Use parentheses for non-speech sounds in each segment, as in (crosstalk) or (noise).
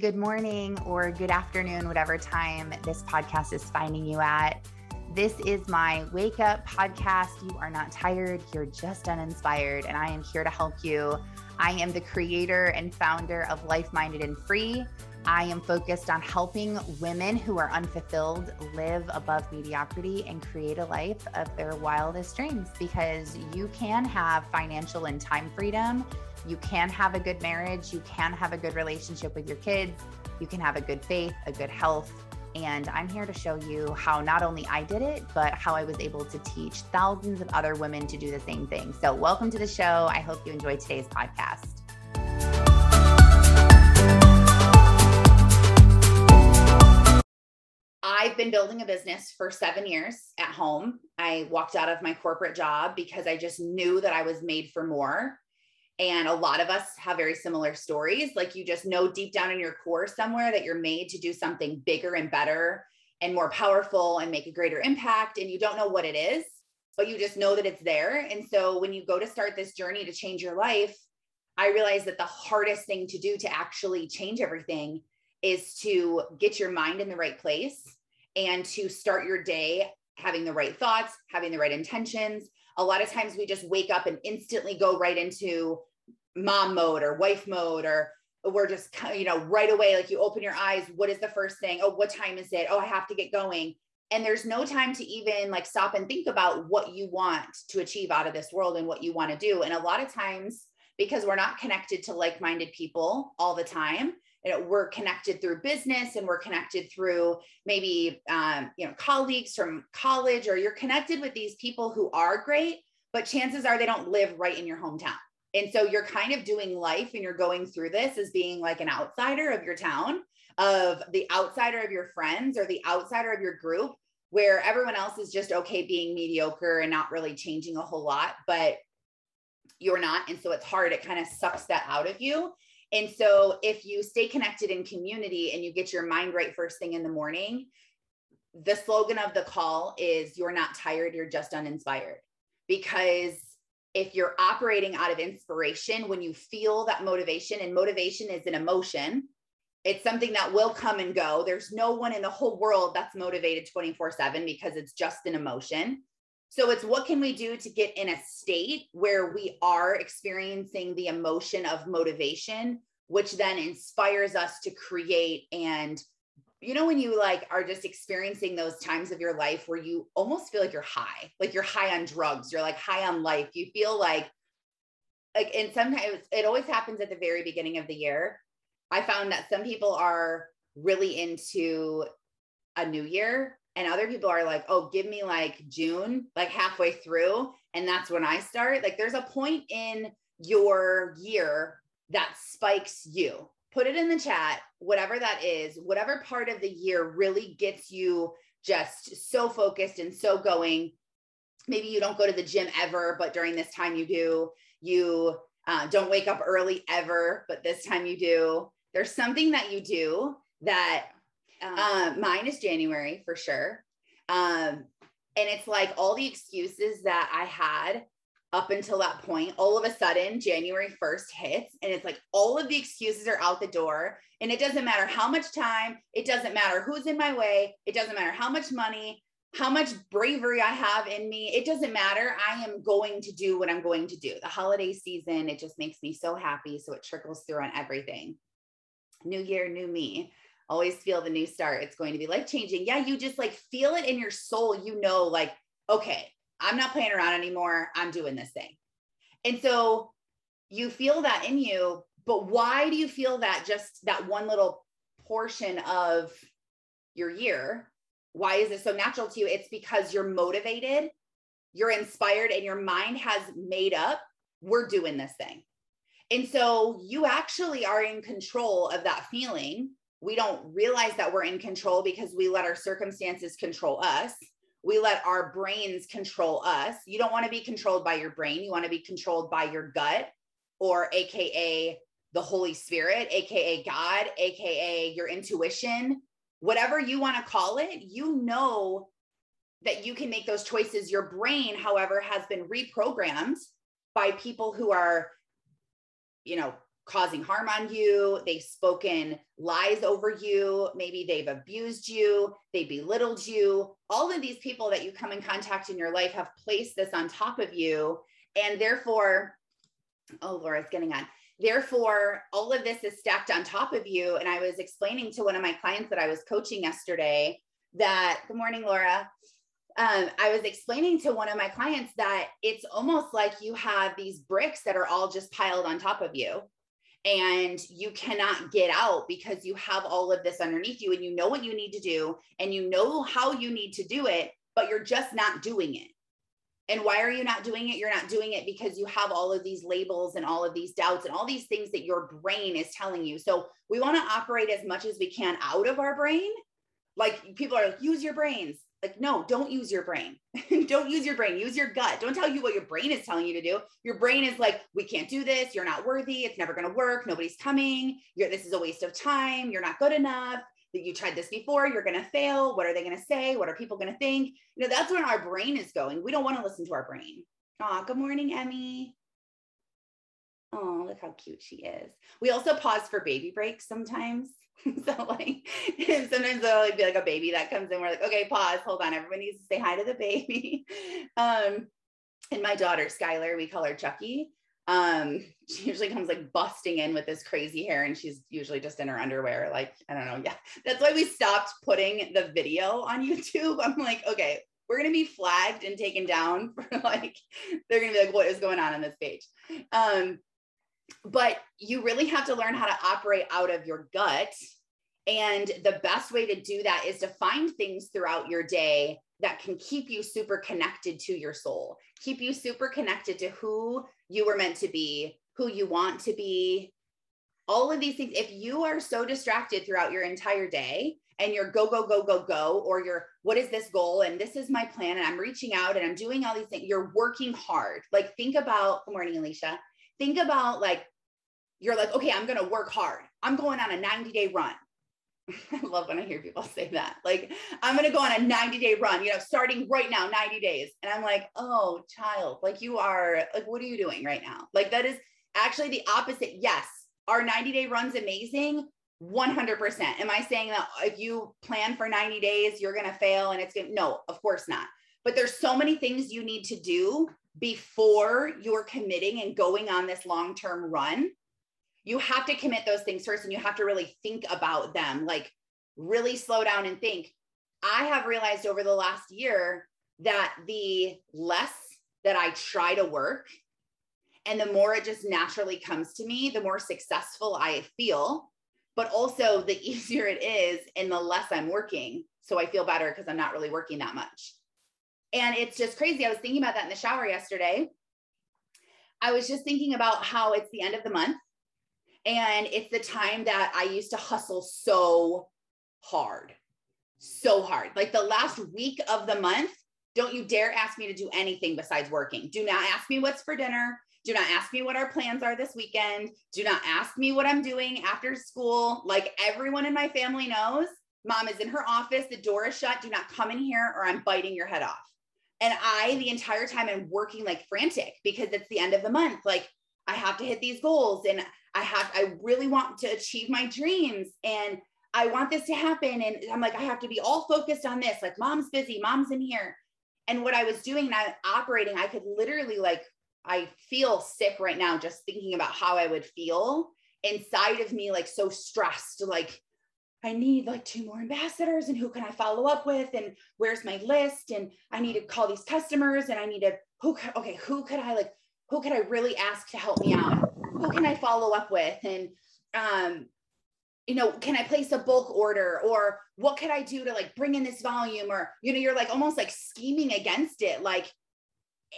Good morning or good afternoon, whatever time this podcast is finding you at. This is my wake up podcast. You are not tired, you're just uninspired, and I am here to help you. I am the creator and founder of Life Minded and Free. I am focused on helping women who are unfulfilled live above mediocrity and create a life of their wildest dreams because you can have financial and time freedom you can have a good marriage, you can have a good relationship with your kids, you can have a good faith, a good health. And I'm here to show you how not only I did it, but how I was able to teach thousands of other women to do the same thing. So, welcome to the show. I hope you enjoy today's podcast. I've been building a business for seven years at home. I walked out of my corporate job because I just knew that I was made for more. And a lot of us have very similar stories. Like you just know deep down in your core somewhere that you're made to do something bigger and better and more powerful and make a greater impact. And you don't know what it is, but you just know that it's there. And so when you go to start this journey to change your life, I realized that the hardest thing to do to actually change everything is to get your mind in the right place and to start your day having the right thoughts, having the right intentions, a lot of times we just wake up and instantly go right into mom mode or wife mode or we're just you know right away like you open your eyes what is the first thing? Oh what time is it? Oh i have to get going. And there's no time to even like stop and think about what you want to achieve out of this world and what you want to do. And a lot of times because we're not connected to like-minded people all the time you know, we're connected through business and we're connected through maybe um, you know colleagues from college or you're connected with these people who are great but chances are they don't live right in your hometown. And so you're kind of doing life and you're going through this as being like an outsider of your town of the outsider of your friends or the outsider of your group where everyone else is just okay being mediocre and not really changing a whole lot but you're not. And so it's hard. It kind of sucks that out of you and so if you stay connected in community and you get your mind right first thing in the morning, the slogan of the call is you're not tired, you're just uninspired. Because if you're operating out of inspiration, when you feel that motivation, and motivation is an emotion, it's something that will come and go. There's no one in the whole world that's motivated 24 7 because it's just an emotion. So it's what can we do to get in a state where we are experiencing the emotion of motivation, which then inspires us to create and you know when you like are just experiencing those times of your life where you almost feel like you're high like you're high on drugs you're like high on life you feel like like and sometimes it always happens at the very beginning of the year. I found that some people are really into a new year and other people are like oh give me like june like halfway through and that's when i start. Like there's a point in your year that spikes you. Put it in the chat whatever that is whatever part of the year really gets you just so focused and so going. Maybe you don't go to the gym ever but during this time you do. You uh, don't wake up early ever but this time you do. There's something that you do that um, uh, mine is January for sure. Um, and it's like all the excuses that I had up until that point, all of a sudden, January 1st hits, and it's like all of the excuses are out the door. And it doesn't matter how much time, it doesn't matter who's in my way, it doesn't matter how much money, how much bravery I have in me. It doesn't matter. I am going to do what I'm going to do. The holiday season, it just makes me so happy. So it trickles through on everything. New year, new me always feel the new start. It's going to be life changing. Yeah, you just like feel it in your soul. You know, like, okay, I'm not playing around anymore. I'm doing this thing. And so you feel that in you. But why do you feel that just that one little portion of your year? Why is it so natural to you? It's because you're motivated, you're inspired, and your mind has made up, we're doing this thing. And so you actually are in control of that feeling we don't realize that we're in control because we let our circumstances control us. We let our brains control us. You don't want to be controlled by your brain. You want to be controlled by your gut or AKA the Holy Spirit, AKA God, AKA your intuition, whatever you want to call it. You know that you can make those choices. Your brain, however, has been reprogrammed by people who are, you know, causing harm on you, they've spoken lies over you, maybe they've abused you, they belittled you. All of these people that you come in contact in your life have placed this on top of you. And therefore, oh, Laura's getting on. Therefore, all of this is stacked on top of you. And I was explaining to one of my clients that I was coaching yesterday that, good morning, Laura. Um, I was explaining to one of my clients that it's almost like you have these bricks that are all just piled on top of you and you cannot get out because you have all of this underneath you and you know what you need to do and you know how you need to do it, but you're just not doing it. And why are you not doing it? You're not doing it because you have all of these labels and all of these doubts and all these things that your brain is telling you. So we want to operate as much as we can out of our brain. Like people are like, use your brains. Like, no, don't use your brain. (laughs) don't use your brain. Use your gut. Don't tell you what your brain is telling you to do. Your brain is like, we can't do this. You're not worthy. It's never going to work. Nobody's coming. You're, this is a waste of time. You're not good enough that you tried this before, you're going to fail. What are they going to say? What are people going to think? You know, that's where our brain is going. We don't want to listen to our brain. Oh, good morning, Emmy. Oh, look how cute she is. We also pause for baby breaks sometimes. (laughs) so like (laughs) sometimes there'll be like a baby that comes in. We're like, okay, pause, hold on. Everyone needs to say hi to the baby. (laughs) um, and my daughter, Skylar, we call her Chucky um she usually comes like busting in with this crazy hair and she's usually just in her underwear like i don't know yeah that's why we stopped putting the video on youtube i'm like okay we're to be flagged and taken down for like they're to be like what is going on on this page um but you really have to learn how to operate out of your gut and the best way to do that is to find things throughout your day that can keep you super connected to your soul, keep you super connected to who you were meant to be, who you want to be. All of these things, if you are so distracted throughout your entire day and you're go, go, go, go, go, or you're, what is this goal? And this is my plan. And I'm reaching out and I'm doing all these things, you're working hard. Like, think about, good morning, Alicia. Think about like, you're like, okay, I'm going to work hard. I'm going on a 90 day run. (laughs) I love when I hear people say that. Like, I'm going to go on a 90 day run, you know, starting right now, 90 days. And I'm like, oh, child, like you are, like, what are you doing right now? Like, that is actually the opposite. Yes, our 90 day run's amazing. 100%. Am I saying that if you plan for 90 days, you're going to fail and it's going to, no, of course not. But there's so many things you need to do before you're committing and going on this long term run you have to commit those things first and you have to really think about them. Like really slow down and think. I have realized over the last year that the less that i try to work and the more it just naturally comes to me the more successful i feel. But also the (laughs) easier it is and the less i'm working. So i feel better because i'm not really working that much and it's just crazy i was thinking about that in the shower yesterday i was just thinking about how it's the end of the month and it's the time that I used to hustle so hard, so hard. Like the last week of the month, don't you dare ask me to do anything besides working. Do not ask me what's for dinner. Do not ask me what our plans are this weekend. Do not ask me what I'm doing after school. Like everyone in my family knows, mom is in her office, the door is shut. Do not come in here or I'm biting your head off. And I, the entire time, am working like frantic because it's the end of the month. Like I have to hit these goals and I have, I really want to achieve my dreams and I want this to happen. And I'm like, I have to be all focused on this. Like, mom's busy, mom's in here. And what I was doing and I operating, I could literally like, I feel sick right now just thinking about how I would feel inside of me, like so stressed, like I need like two more ambassadors and who can I follow up with and where's my list and I need to call these customers and I need to who could, okay who could I like who could I really ask to help me out who can I follow up with? And, um, you know, can I place a bulk order or what could I do to like bring in this volume? Or, you know, you're like almost like scheming against it. Like,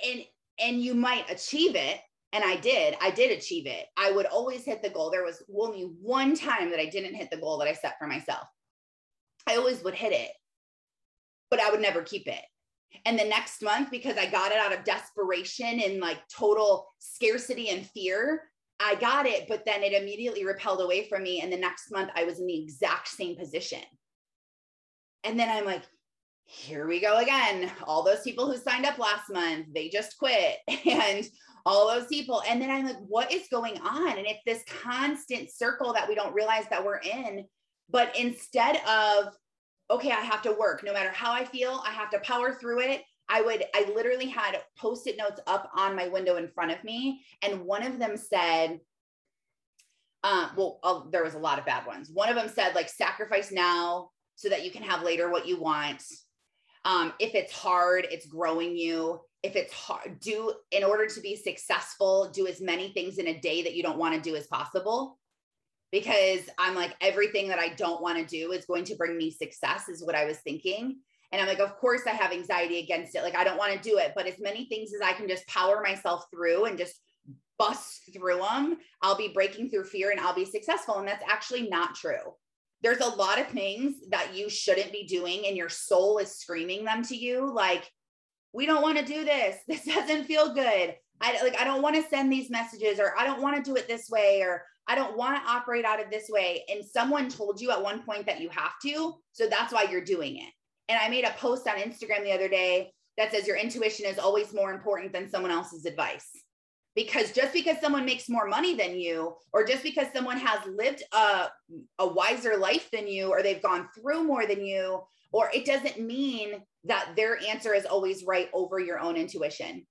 and, and you might achieve it. And I did, I did achieve it. I would always hit the goal. There was only one time that I didn't hit the goal that I set for myself. I always would hit it, but I would never keep it. And the next month, because I got it out of desperation and like total scarcity and fear, I got it, but then it immediately repelled away from me. And the next month, I was in the exact same position. And then I'm like, here we go again. All those people who signed up last month, they just quit. (laughs) And all those people. And then I'm like, what is going on? And it's this constant circle that we don't realize that we're in. But instead of, okay, I have to work no matter how I feel, I have to power through it. I would, I literally had post it notes up on my window in front of me. And one of them said, um, well, uh, there was a lot of bad ones. One of them said, like, sacrifice now so that you can have later what you want. Um, if it's hard, it's growing you. If it's hard, do in order to be successful, do as many things in a day that you don't want to do as possible. Because I'm like, everything that I don't want to do is going to bring me success, is what I was thinking. And I'm like, of course, I have anxiety against it. Like, I don't want to do it, but as many things as I can just power myself through and just bust through them, I'll be breaking through fear and I'll be successful. And that's actually not true. There's a lot of things that you shouldn't be doing, and your soul is screaming them to you. Like, we don't want to do this. (laughs) This doesn't feel good. I like, I don't want to send these messages, or I don't want to do it this way, or I don't want to operate out of this way. And someone told you at one point that you have to. So that's why you're doing it. And I made a post on Instagram the other day that says your intuition is always more important than someone else's advice because just because someone makes more money than you or just because someone has lived a, a wiser life than you or they've gone through more than you or it doesn't mean that their answer is always right over your own intuition.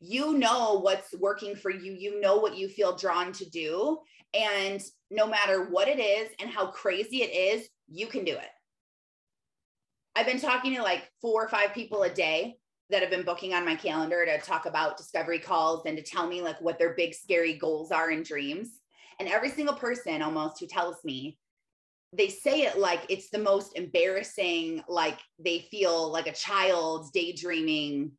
You know what's working for you. You know what you feel drawn to do. And no matter what it is and how crazy it is you can do it. I've been talking to like four or five people a day that have been booking on my calendar to talk about discovery calls and to tell me like what their big scary goals are and dreams. And every single person almost who tells me, they say it like it's the most embarrassing, like they feel like a child daydreaming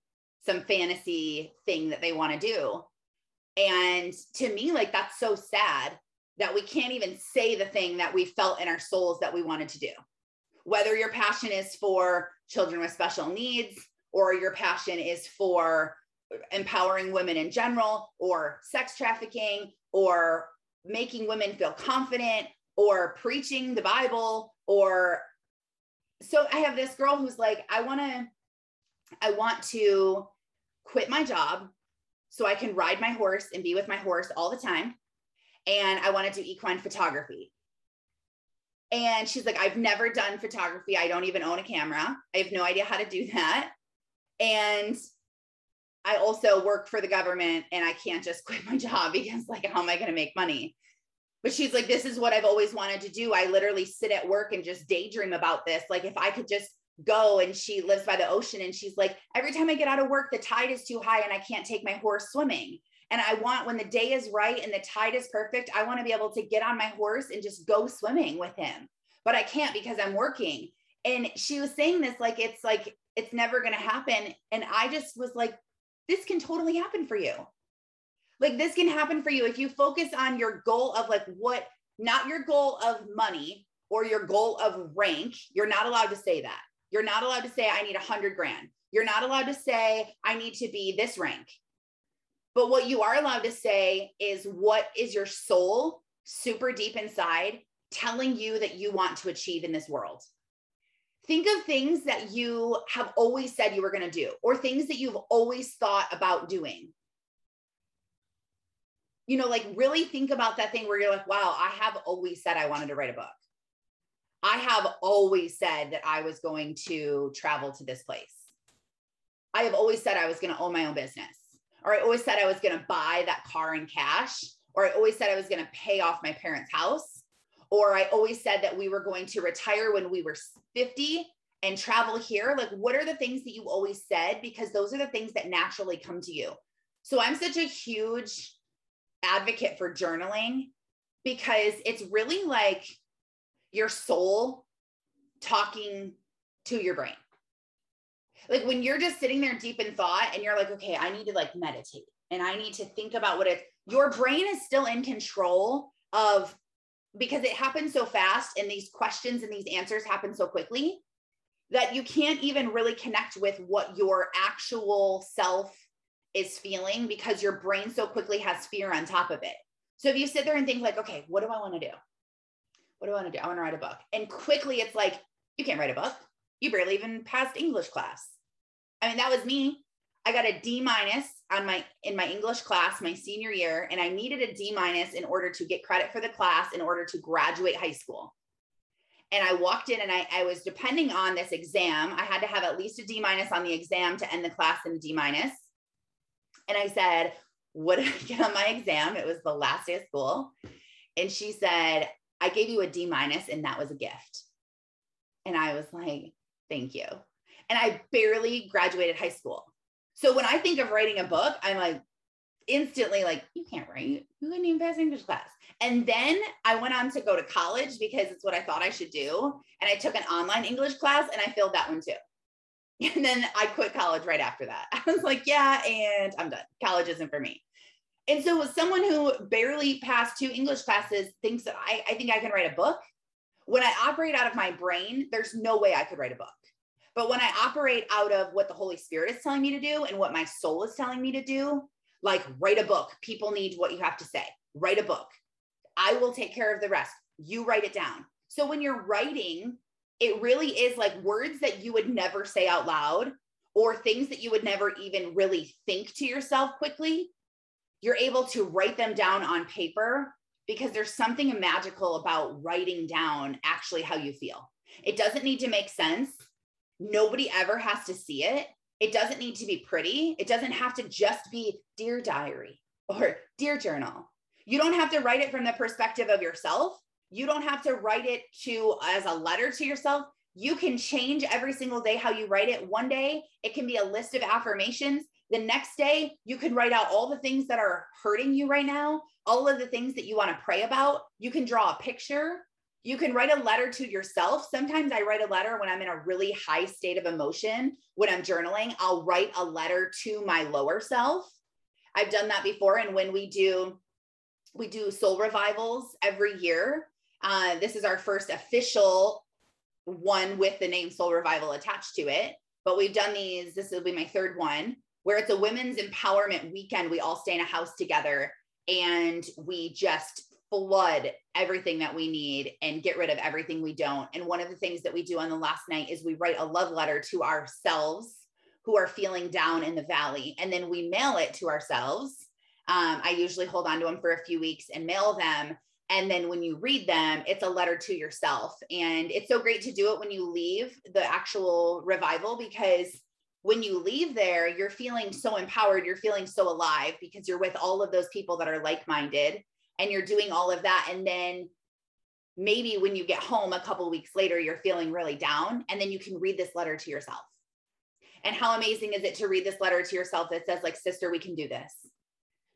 some fantasy thing that they want to do. And to me, like that's so sad that we can't even say the thing that we felt in our souls that we wanted to do. Whether your passion is for children with special needs, or your passion is for empowering women in general or sex trafficking or making women feel confident or preaching the bible or so i have this girl who's like i want to i want to quit my job so i can ride my horse and be with my horse all the time. And i want to do equine photography. And she's like i've never done photography. I don't even own a camera. I have no idea how to do that. And I also work for the government and I can't just (laughs) quit my job because, like, how am I going to make money? But she's like, this is what I've always wanted to do. I literally sit at work and just daydream about this. Like, if I could just go and she lives by the ocean and she's like, every time I get out of work, the tide is too high and I can't take my horse swimming. And I want, when the day is right and the tide is perfect, I want to be able to get on my horse and just go swimming with him. But I can't because I'm working. And she was saying this like, it's like, it's never going to happen. And I just was like, this can totally happen for you. Like, this can happen for you if you focus on your goal of like what, not your goal of money or your goal of rank. You're not allowed to say that. You're not allowed to say, I need a hundred grand. You're not allowed to say, I need to be this rank. But what you are allowed to say is, what is your soul super deep inside telling you that you want to achieve in this world? think of things that you have always said you were going to do or things that you've always thought about doing you know like really think about that thing where you're like wow i have always said i wanted to write a book i have always said that i was going to travel to this place i have always said i was going to own my own business or i always said i was going to buy that car in cash or i always said i was going to pay off my parents house or I always said that we were going to retire when we were 50 and travel here. Like, what are the things that you always said? Because those are the things that naturally come to you. So I'm such a huge advocate for journaling because it's really like your soul talking to your brain. Like when you're just sitting there deep in thought and you're like, okay, I need to like meditate and I need to think about what it, your brain is still in control of because it happens so fast and these questions and these answers happen so quickly that you can't even really connect with what your actual self is feeling because your brain so quickly has fear on top of it. So if you sit there and think like, okay, what do I want to do? What do I want to do? I want to write a book. And quickly it's like, you can't write a book. You barely even passed English class. I mean, that was me. I got a D minus on my in my English class my senior year, and I needed a D minus in order to get credit for the class in order to graduate high school. And I walked in and I, I was depending on this exam. I had to have at least a D minus on the exam to end the class in a D minus. And I said, What did I get on my exam? It was the last day of school. And she said, I gave you a D minus and that was a gift. And I was like, Thank you. And I barely graduated high school. So when I think of writing a book, I'm like instantly like, you can't write. You couldn't even pass English class. And then I went on to go to college because it's what I thought I should do. And I took an online English class and I failed that one too. (laughs) And then I quit college right after that. (laughs) I was like, yeah, and I'm done. College isn't for me. And so someone who barely passed two English classes thinks that I, I think I can write a book. When I operate out of my brain, there's no way I could write a book. But when I operate out of what the Holy Spirit is telling me to do and what my soul is telling me to do, like write a book, people need what you have to say, write a book. I will take care of the rest. You write it down. So when you're writing, it really is like words that you would never say out loud or things that you would never even really think to yourself quickly. You're able to write them down on paper because there's something magical about writing down actually how you feel. It doesn't need to make sense. Nobody ever has to see it. It doesn't need to be pretty. It doesn't have to just be dear diary or dear journal. You don't have to write it from the perspective of yourself. You don't have to write it to as a letter to yourself. You can change every single day how you write it. One day, it can be a list of affirmations. The next day, you can write out all the things that are hurting you right now, all of the things that you want to pray about. You can draw a picture. You can write a letter to yourself. Sometimes I write a letter when I'm in a really high state of emotion. When I'm journaling, I'll write a letter to my lower self. I've done that before. And when we do, we do soul revivals every year. Uh, this is our first official one with the name Soul Revival attached to it. But we've done these, this will be my third one, where it's a women's empowerment weekend. We all stay in a house together and we just flood everything that we need and get rid of everything we don't. And one of the things that we do on the last night is we write a love letter to ourselves who are feeling down in the valley, and then we mail it to ourselves. Um, I usually hold on to them for a few weeks and mail them. And then when you read them, it's a letter to yourself. And it's so great to do it when you leave the actual revival because when you leave there, you're feeling so empowered, you're feeling so alive because you're with all of those people that are like minded and you're doing all of that. And then maybe when you get home a couple weeks later you're feeling really down and then you can read this letter to yourself. And how amazing is it to read this letter to yourself that says like sister we can do this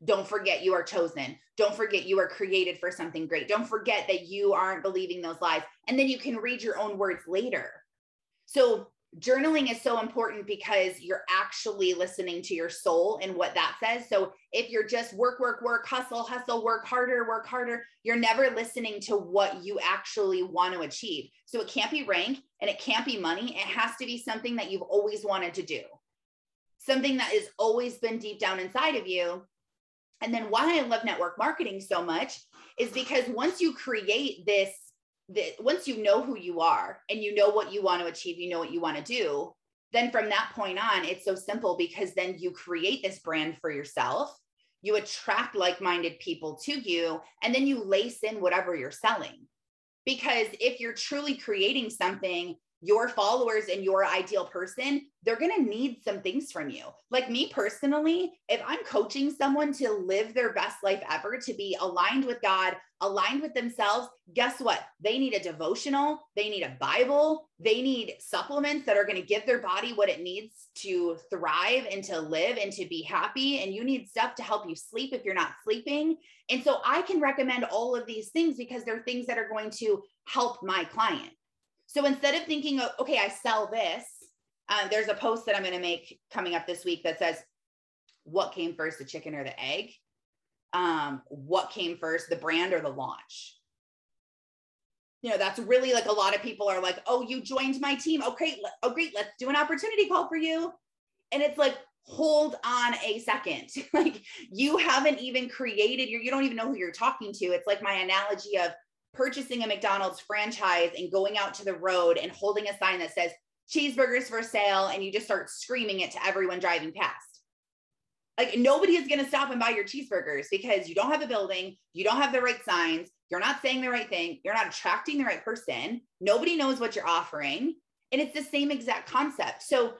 don't forget you are chosen don't forget you are created for something great don't forget that you aren't believing those lies and then you can read your own words later so journaling is so important because you're actually listening to your soul and what that says. So if you're just work, work, work, hustle, hustle, work harder, work harder, you're never listening to what you actually want to achieve. So it can't be rank and it can't be money. It has to be something that you've always wanted to do, something that has always been deep down inside of you. And then why I love network marketing so much is because once you create this that once you know who you are and you know what you want to achieve, you know what you want to do, then from that point on, it's so simple because then you create this brand for yourself. You attract like minded people to you, and then you lace in whatever you're selling. Because if you're truly creating something your followers and your ideal person, they're going to need some things from you. Like me personally, if I'm coaching someone to live their best life ever, to be aligned with God, aligned with themselves, guess what? They need a devotional, they need a Bible, they need supplements that are going to give their body what it needs to thrive and to live and to be happy. And you need stuff to help you sleep if you're not sleeping. And so I can recommend all of these things because they're things that are going to help my client. So instead of thinking, okay, I sell this, uh, there's a post that I'm going to make coming up this week that says, what came first, the chicken or the egg? Um, what came first, the brand or the launch? You know, that's really like a lot of people are like, oh, you joined my team. Okay, oh, great. Let's do an opportunity call for you. And it's like, hold on a second. (laughs) like you haven't even created your, you don't even know who you're talking to. It's like my analogy of purchasing a McDonald's franchise and going out to the road and holding a sign that says cheeseburgers for sale and you just start screaming it to everyone driving past. Like nobody is going to stop and buy your cheeseburgers because you don't have a building, you don't have the right signs, you're not saying the right thing, you're not attracting the right person, nobody knows what you're offering, and it's the same exact concept. So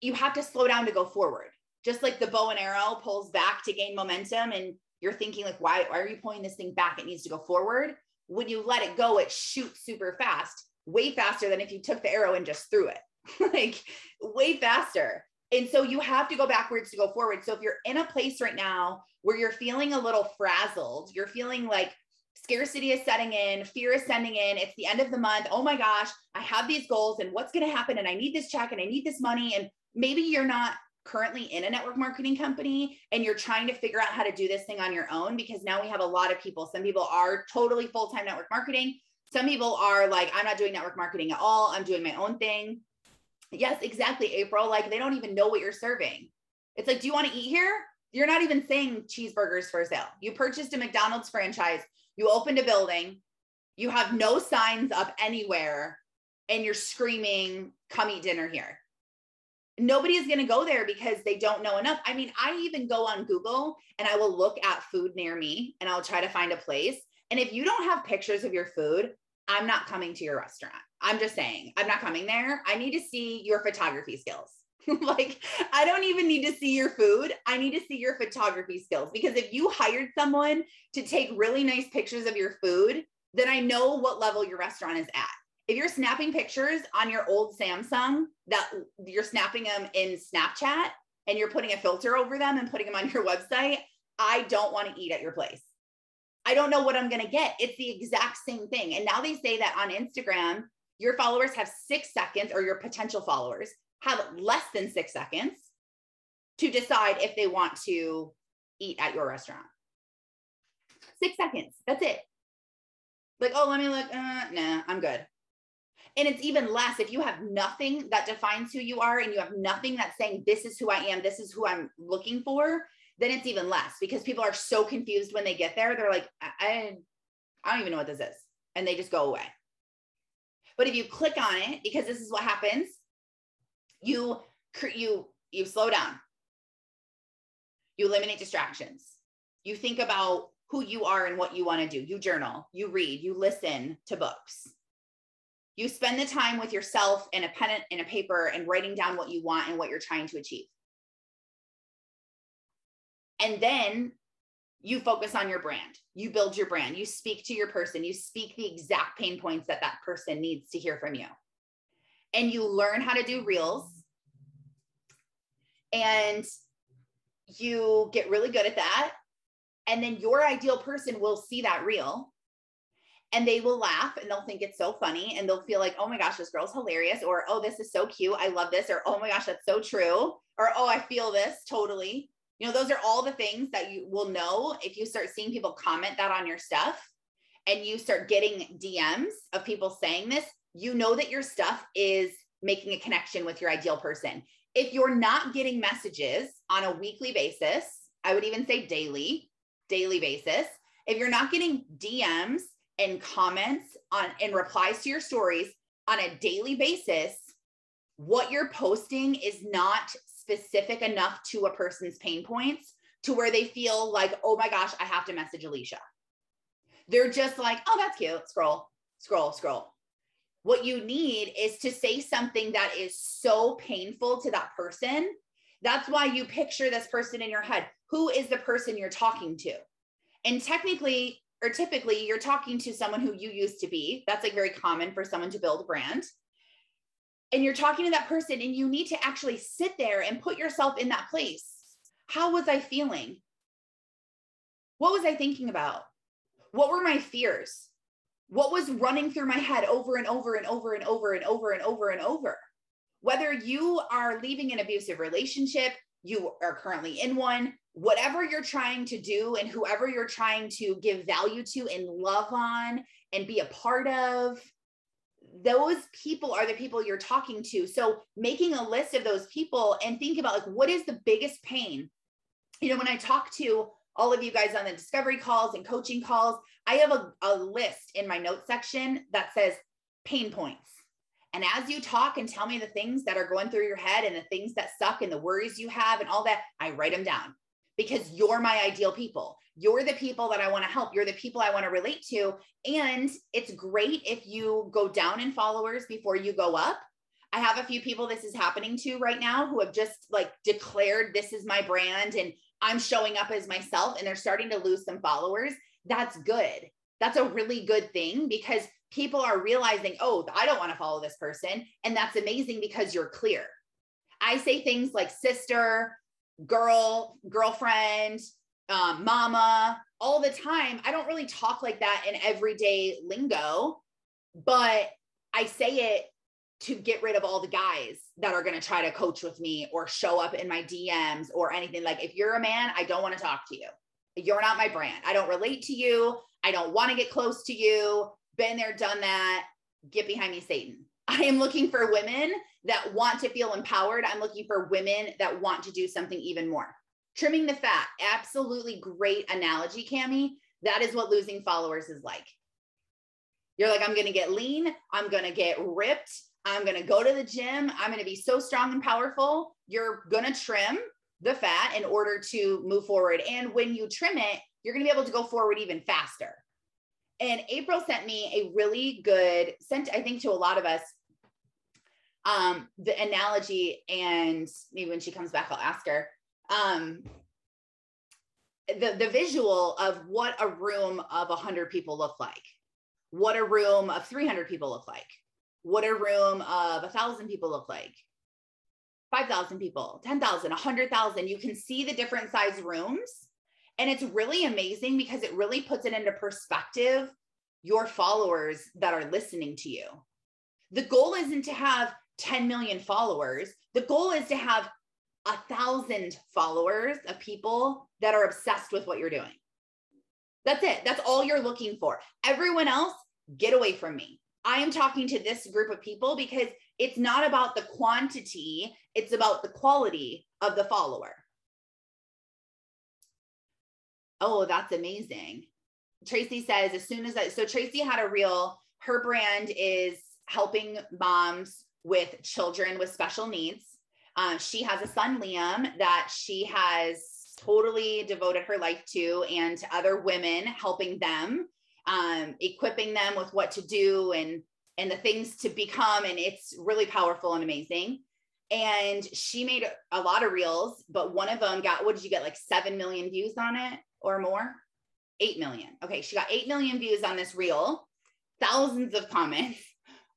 you have to slow down to go forward. Just like the bow and arrow pulls back to gain momentum and you're thinking like why why are you pulling this thing back? It needs to go forward. When you let it go, it shoots super fast way faster than if you took the arrow and just threw it, (laughs) like way faster. And so you have to go backwards to go forward. So if you're in a place right now where you're feeling a little frazzled, you're feeling like scarcity is setting in, fear is sending in, it's the end of the month. Oh my gosh, I have these goals and what's going to happen? And I need this check and I need this money. And maybe you're not currently in a network marketing company and you're trying to figure out how to do this thing on your own because now we have a lot of people. Some people are totally full time network marketing. Some people are like, I'm not doing network marketing at all. I'm doing my own thing. Yes, exactly, April. Like they don't even know what you're serving. It's like, do you want to eat here? You're not even saying cheeseburgers for sale. You purchased a McDonald's franchise, you opened a building, you have no signs up anywhere, and you're screaming, come eat dinner here. Nobody is going to go there because they don't know enough. I mean, I even go on Google and I will look at food near me and I'll try to find a place. And if you don't have pictures of your food, I'm not coming to your restaurant. I'm just saying, I'm not coming there. I need to see your photography skills. (laughs) like, I don't even need to see your food. I need to see your photography skills because if you hired someone to take really nice pictures of your food, then I know what level your restaurant is at. If you're snapping pictures on your old Samsung that you're snapping them in Snapchat and you're putting a filter over them and putting them on your website, I don't want to eat at your place. I don't know what I'm going to get. It's the exact same thing. And now they say that on Instagram, your followers have six seconds, or your potential followers have less than six seconds to decide if they want to eat at your restaurant. Six seconds. That's it. Like, oh, let me look. Uh, nah, I'm good. And it's even less if you have nothing that defines who you are and you have nothing that's saying, this is who I am, this is who I'm looking for then it's even less because people are so confused when they get there. They're like, I, I don't even know what this is. And they just go away. But if you click on it, because this is what happens, you you you slow down. You eliminate distractions. You think about who you are and what you want to do. You journal, you read, you listen to books. You spend the time with yourself and a pen and a paper and writing down what you want and what you're trying to achieve. And then you focus on your brand. You build your brand. You speak to your person. You speak the exact pain points that that person needs to hear from you. And you learn how to do reels. And you get really good at that. And then your ideal person will see that reel and they will laugh and they'll think it's so funny and they'll feel like, oh my gosh, this girl's hilarious, or oh, this is so cute. I love this, or oh my gosh, that's so true, or oh, I feel this totally. You know, those are all the things that you will know if you start seeing people comment that on your stuff and you start getting DMs of people saying this, you know that your stuff is making a connection with your ideal person. If you're not getting messages on a weekly basis, I would even say daily, daily basis. If you're not getting DMs and comments on and replies to your stories on a daily basis, what you're posting is not specific enough to a person's pain points to where they feel like, oh my gosh, I have to message Alicia. They're just like, oh, that's cute. Scroll, scroll, scroll. What you need is to say something that is so painful to that person. That's why you picture this person in your head. Who is the person you're talking to? And technically, or typically, you're talking to someone who you used to be. That's like very common for someone to build a brand and you're talking to that person and you need to actually sit there and put yourself in that place. How was I feeling? What was I thinking about? What were my fears? What was running through my head over and over and over and over and over and over and over? Whether you are leaving an abusive relationship, you are currently in one, whatever you're trying to do and whoever you're trying to give value to and love on and be a part of, those people are the people you're talking to. So making a list of those people and think about like what is the biggest pain? You know, when I talk to all of you guys on the discovery calls and coaching calls, I have a, a list in my notes section that says pain points. And as you talk and tell me the things that are going through your head and the things that suck and the worries you have and all that, I write them down because you're my ideal people. You're the people that I want to help. You're the people I want to relate to. And it's great if you go down in followers before you go up. I have a few people this is happening to right now who have just like declared this is my brand and I'm showing up as myself and they're starting to lose some followers. That's good. That's a really good thing because people are realizing, oh, I don't want to follow this person. And that's amazing because you're clear. I say things like sister, girl, girlfriend, um, mama, all the time. I don't really talk like that in everyday lingo, but I say it to get rid of all the guys that are going to try to coach with me or show up in my DMs or anything. Like, if you're a man, I don't want to talk to you. You're not my brand. I don't relate to you. I don't want to get close to you. Been there, done that. Get behind me, Satan. I am looking for women that want to feel empowered. I'm looking for women that want to do something even more. Trimming the fat, absolutely great analogy, Cami. That is what losing followers is like. You're like, I'm going to get lean. I'm going to get ripped. I'm going to go to the gym. I'm going to be so strong and powerful. You're going to trim the fat in order to move forward. And when you trim it, you're going to be able to go forward even faster. And April sent me a really good, sent, I think, to a lot of us, um, the analogy. And maybe when she comes back, I'll ask her um, the, the visual of what a room of 100 people look like, what a room of 300 people look like, what a room of 1,000 people look like. 5,000 people, 10,000, 100,000. You can see the different size rooms. And it's really amazing because it really puts it into perspective your followers that are listening to you. The goal isn't to have 10 million followers. The goal is to have a thousand followers of people that are obsessed with what you're doing. That's it. That's all you're looking for. Everyone else, get away from me. I am talking to this group of people because it's not about the quantity, it's about the quality of the follower. Oh, that's amazing. Tracy says, as soon as I, so Tracy had a reel, her brand is helping moms with children with special needs. Uh, she has a son, Liam, that she has totally devoted her life to, and to other women, helping them, um, equipping them with what to do and and the things to become. And it's really powerful and amazing. And she made a lot of reels, but one of them got what did you get like seven million views on it or more? Eight million. Okay, she got eight million views on this reel, thousands of comments,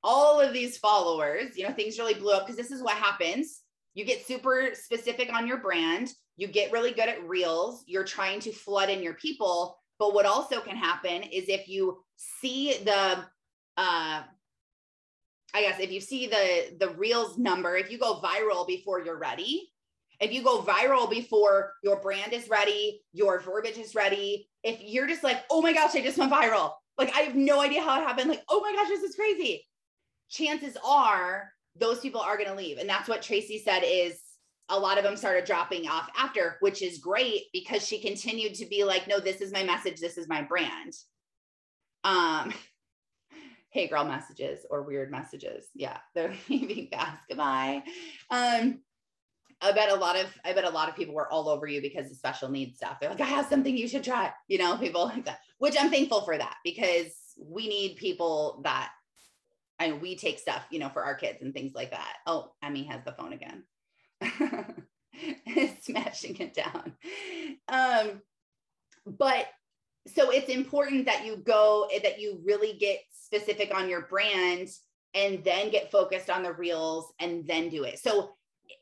all of these followers. You know, things really blew up because this is what happens you get super specific on your brand, you get really good at reels, you're trying to flood in your people. But what also can happen is if you see the, uh, I guess if you see the the reels number, if you go viral before you're ready, if you go viral before your brand is ready, your verbiage is ready, if you're just like, oh my gosh, I just went viral, like I have no idea how it happened, like, oh my gosh, this is crazy. Chances are those people are going to leave. And that's what Tracy said is a lot of them started dropping off after, which is great because she continued to be like, no, this is my message. This is my brand. Um, (laughs) hey girl messages or weird messages. Yeah, (laughs) they're leaving fast. Goodbye. Um, I bet a lot of I bet a lot of people were all over you because of special needs stuff. They're like, I have something you should try. You know, people like that. Which I'm thankful for that because we need people that and we take stuff, you know, for our kids and things like that. Oh, Emmy has the phone again. (laughs) smashing it down. Um, but so it's important that you go that you really get specific on your brand and then get focused on the reels and then do it. So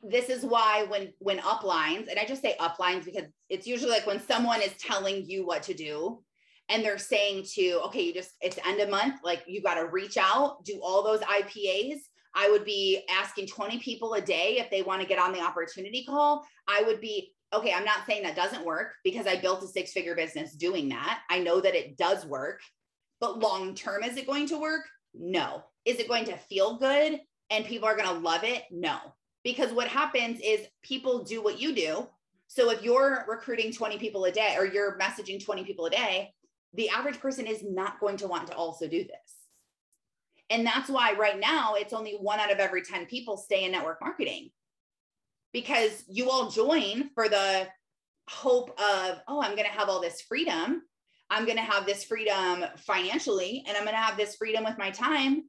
this is why when when uplines and I just say uplines because it's usually like when someone is telling you what to do and they're saying to okay you just it's end of month like you got to reach out do all those ipas i would be asking 20 people a day if they want to get on the opportunity call. I would be okay i'm not saying that doesn't work because i built a six figure business doing that. I know that it does work but long term is it going to work? No. Is it going to feel good and people are going to love it? No. Because what happens is people do what you do. So if you're recruiting 20 people a day or you're messaging 20 people a day the average person is not going to want to also do this. And that's why right now it's only one out of every 10 people stay in network marketing because you all join for the hope of, oh, I'm going to have all this freedom. I'm going to have this freedom financially, and I'm going to have this freedom with my time.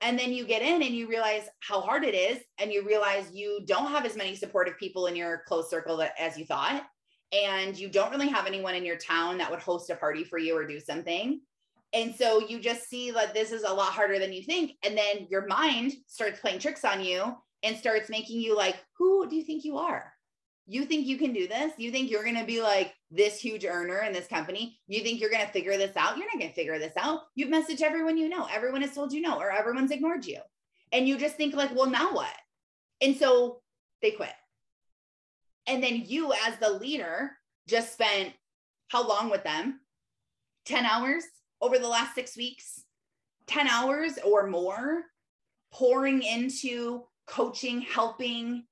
And then you get in and you realize how hard it is. And you realize you don't have as many supportive people in your close circle that, as you thought. And you don't really have anyone in your town that would host a party for you or do something. And so you just see that this is a lot harder than you think. And then your mind starts playing tricks on you and starts making you like, who do you think you are? You think you can do this? You think you're going to be like this huge earner in this company? You think you're going to figure this out? You're not going to figure this out. You've messaged everyone you know. Everyone has told you no, or everyone's ignored you. And you just think, like, well, now what? And so they quit. And then you, as the leader, just spent how long with them? 10 hours over the last six weeks? 10 hours or more pouring into coaching, helping,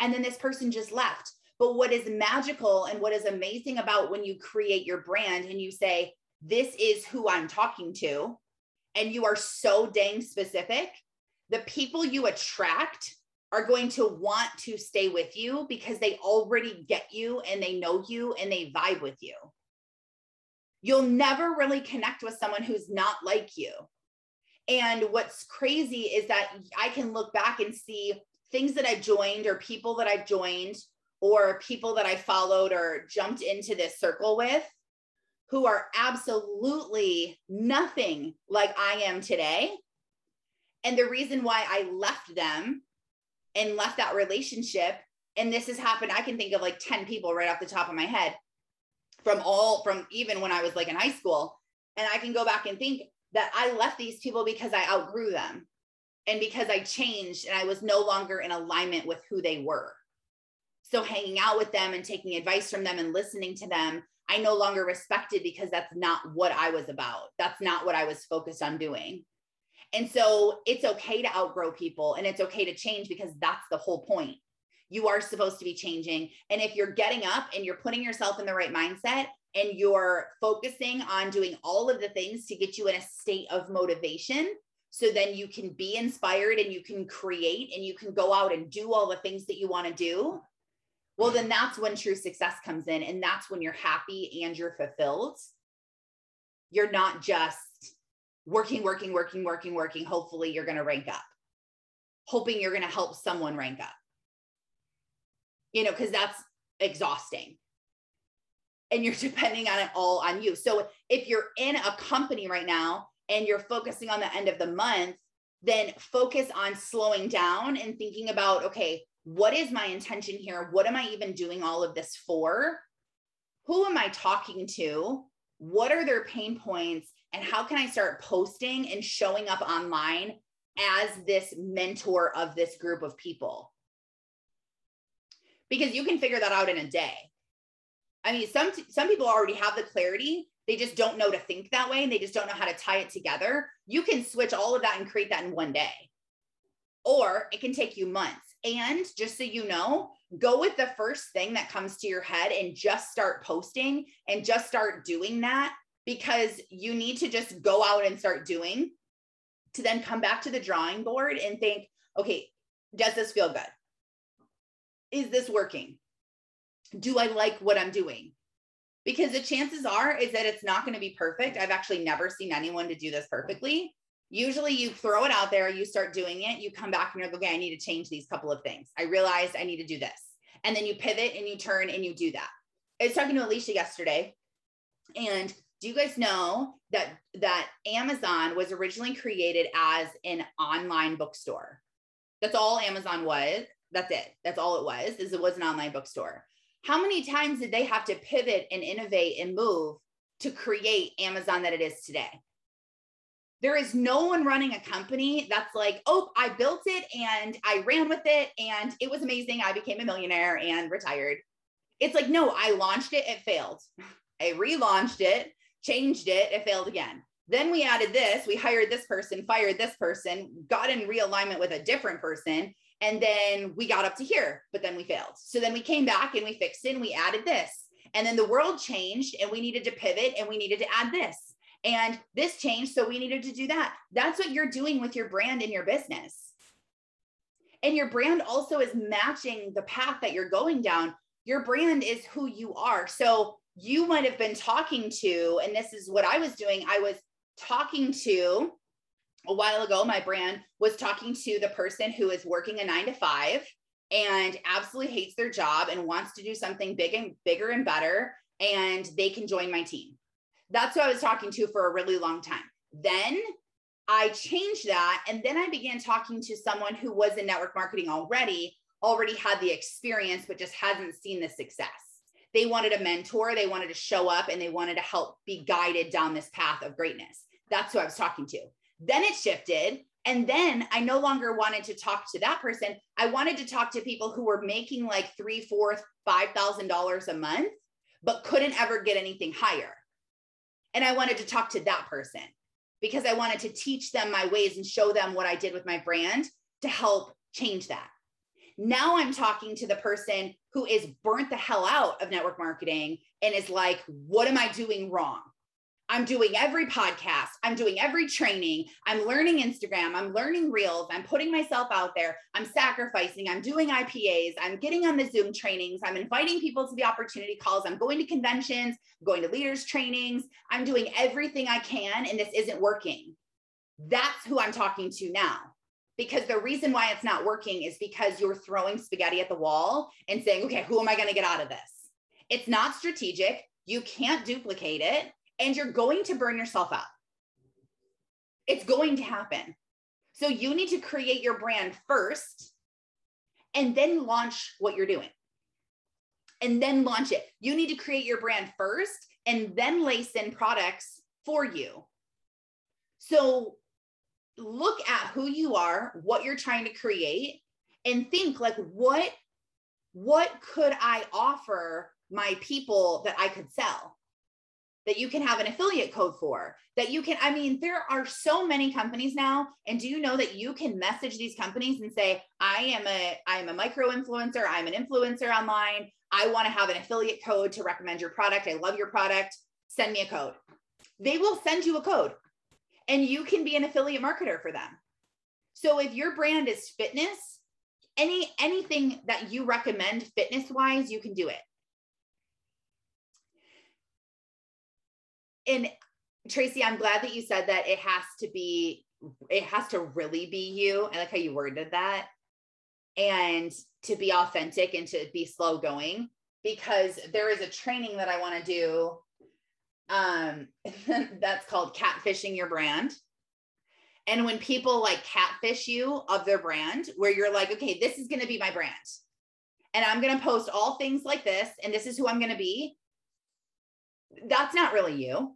and then this person just left. But what is magical and what is amazing about when you create your brand and you say, This is who I'm talking to, and you are so dang specific, the people you attract are going to want to stay with you because they already get you and they know you and they vibe with you. You'll never really connect with someone who's not like you. And what's crazy is that I can look back and see things that I joined or people that I've joined or people that I followed or jumped into this circle with who are absolutely nothing like I am today. And the reason why I left them and left that relationship, and this has happened, I can think of like 10 people right off the top of my head from all, from even when I was like in high school. And I can go back and think that I left these people because I outgrew them and because I changed and I was no longer in alignment with who they were. So hanging out with them and taking advice from them and listening to them, I no longer respected because that's not what I was about. That's not what I was focused on doing. And so it's okay to outgrow people and it's okay to change because that's the whole point. You are supposed to be changing. And if you're getting up and you're putting yourself in the right mindset and you're focusing on doing all of the things to get you in a state of motivation so then you can be inspired and you can create and you can go out and do all the things that you want to do well then that's when true success comes in and that's when you're happy and you're fulfilled you're not just working working working working working hopefully you're going to rank up hoping you're going to help someone rank up you know because that's exhausting and you're (laughs) depending on it all on you. So if you're in a company right now and you're focusing on the end of the month, then focus on slowing down and thinking about, okay, what is my intention here? What am I even doing all of this for? Who am I talking to? What are their pain points? And how can I start posting and showing up online as this mentor of this group of people? Because you can figure that out in a day I mean, some some people already have the clarity. They just don't know to think that way and they just don't know how to tie it together. You can switch all of that and create that in one day. Or it can take you months. And just so you know, go with the first thing that comes to your head and just start posting and just start doing that because you need to just go out and start doing to then come back to the drawing board and think, okay, does this feel good? Is this working? do I like what I'm doing? Because the chances are is that it's not going to be perfect. I've actually never seen anyone to do this perfectly. Usually you throw it out there, you start doing it, you come back and you're like, okay, I need to change these couple of things. I realized I need to do this. And then you pivot and you turn and you do that. I was talking to Alicia yesterday. And do you guys know that that Amazon was originally created as an online bookstore? That's all Amazon was. That's it. That's all it was. Is it was an online bookstore how many times did they have to pivot and innovate and move to create Amazon that it is today? There is no one running a company that's like, oh, I built it and I ran with it and it was amazing. I became a millionaire and retired. It's like, no, I launched it, it failed. (laughs) I relaunched it, changed it, it failed again. Then we added this, we hired this person, fired this person, got in realignment with a different person, and then we got up to here, but then we failed. So then we came back and we fixed it and we added this. And then the world changed and we needed to pivot and we needed to add this. And this changed. So we needed to do that. That's what you're doing with your brand in your business. And your brand also is matching the path that you're going down. Your brand is who you are. So you might have been talking to, and this is what I was doing. I was talking to a while ago, my brand was talking to the person who is working a nine to five and absolutely hates their job and wants to do something big and bigger and better. And they can join my team. That's who I was talking to for a really long time. Then I changed that. And then I began talking to someone who was in network marketing already, already had the experience, but just hasn't seen the success. They wanted a mentor, they wanted to show up, and they wanted to help be guided down this path of greatness. That's who I was talking to. Then it shifted. And then I no longer wanted to talk to that person. I wanted to talk to people who were making like three, four, five thousand dollars a month, but couldn't ever get anything higher. And I wanted to talk to that person because I wanted to teach them my ways and show them what I did with my brand to help change that. Now I'm talking to the person who is burnt the hell out of network marketing and is like, what am I doing wrong? I'm doing every podcast, I'm doing every training, I'm learning Instagram, I'm learning Reels, I'm putting myself out there, I'm sacrificing, I'm doing IPAs, I'm getting on the Zoom trainings, I'm inviting people to the opportunity calls, I'm going to conventions, I'm going to leaders trainings, I'm doing everything I can, and this isn't working. That's who I'm talking to now. Because the reason why it's not working is because you're throwing spaghetti at the wall and saying, okay, who am I going to get out of this? It's not strategic. You can't duplicate it and you're going to burn yourself out. It's going to happen. So you need to create your brand first and then launch what you're doing. And then launch it. You need to create your brand first and then lace in products for you. So look at who you are, what you're trying to create and think like what what could I offer my people that I could sell? that you can have an affiliate code for that you can i mean there are so many companies now and do you know that you can message these companies and say i am a i am a micro influencer i'm an influencer online. I want to have an affiliate code to recommend your product. I love your product. Send me a code. They will send you a code and you can be an affiliate marketer for them so if your brand is fitness any anything that you recommend fitness wise you can do it and Tracy, I'm glad that you said that it has to be, it has to really be you. I like how you worded that. And to be authentic and to be slow going because there is a training that I want to do um (laughs) that's called catfishing your brand. And when people like catfish you of their brand, where you're like, okay, this is going to be my brand. And I'm going to post all things like this, and this is who I'm going to be that's not really you.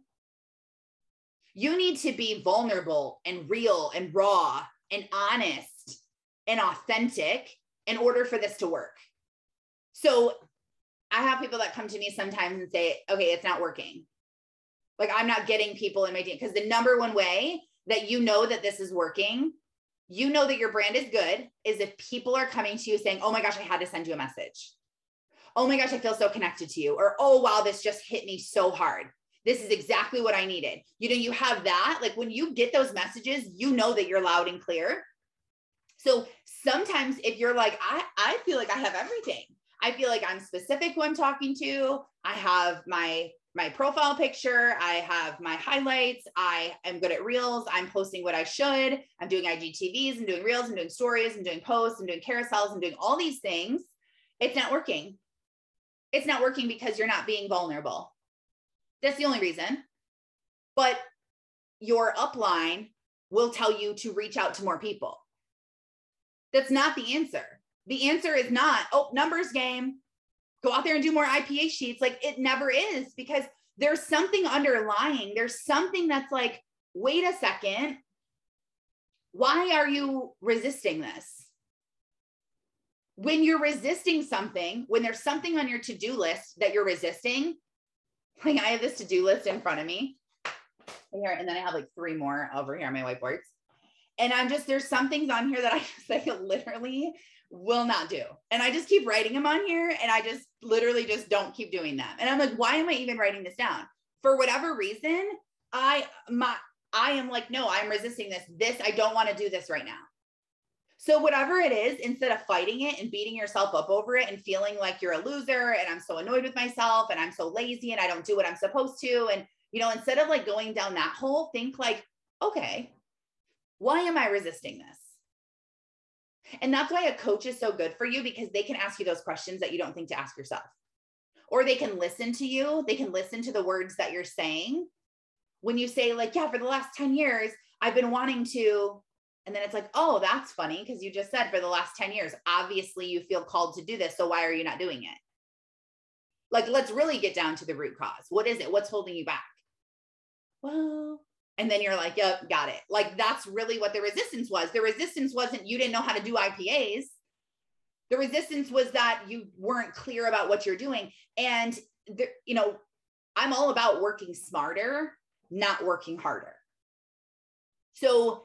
You need to be vulnerable and real and raw and honest and authentic in order for this to work. So I have people that come to me sometimes and say, okay, it's not working. Like I'm not getting people in my team because the number one way that you know that this is working, you know that your brand is good, is if people are coming to you saying, oh my gosh, I had to send you a message oh my gosh, I feel so connected to you, or oh wow, this just hit me so hard. This is exactly what I needed. You know, you have that. Like when you get those messages, you know that you're loud and clear. So sometimes if you're like, I, I feel like I have everything. I feel like I'm specific who I'm talking to. I have my my profile picture. I have my highlights. I am good at reels. I'm posting what I should. I'm doing IGTVs. I'm doing reels. I'm doing stories. I'm doing posts. I'm doing carousels. I'm doing all these things. It's not working it's not working because you're not being vulnerable. That's the only reason. But your upline will tell you to reach out to more people. That's not the answer. The answer is not, oh, numbers game, go out there and do more IPA sheets. Like it never is because there's something underlying. There's something that's like, wait a second. Why are you resisting this? when you're resisting something, when there's something on your to do list that you're resisting, like I have this to do list in front of me here, and then I have like three more over here on my whiteboards. And I'm just, there's some things on here that I (laughs) just like literally will not do. And I just keep writing them on here and I just literally just don't keep doing them. And I'm like, why am I even writing this down? For whatever reason, I my I am like, no, I'm resisting this. This, I don't want to do this right now. So, whatever it is, instead of fighting it and beating yourself up over it and feeling like you're a loser and I'm so annoyed with myself and I'm so lazy and I don't do what I'm supposed to. And, you know, instead of like going down that hole, think like, okay, why am I resisting this? And that's why a coach is so good for you because they can ask you those questions that you don't think to ask yourself. Or they can listen to you, they can listen to the words that you're saying. When you say, like, yeah, for the last 10 years, I've been wanting to and then it's like, oh, that's funny because you just said for the last 10 years, obviously you feel called to do this. So why are you not doing it? Like, let's really get down to the root cause. What is it? What's holding you back? Well, and then you're like, yep, got it. Like, that's really what the resistance was. The resistance wasn't you didn't know how to do IPAs. The resistance was that you weren't clear about what you're doing. And, the, you know, I'm all about working smarter, not working harder. So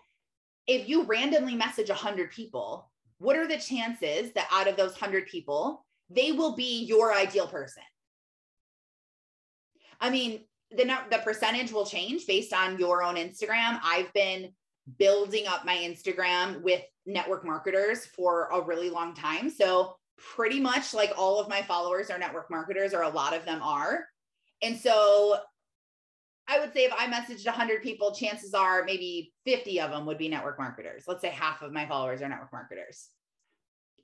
if you randomly message 100 people, what are the chances that out of those 100 people, they will be your ideal person? I mean, the the percentage will change based on your own Instagram. I've been building up my Instagram with network marketers for a really long time. So pretty much like all of my followers are network marketers or a lot of them are. And so I would say if I messaged 100 people, chances are maybe 50 of them would be network marketers. Let's say half of my followers are network marketers.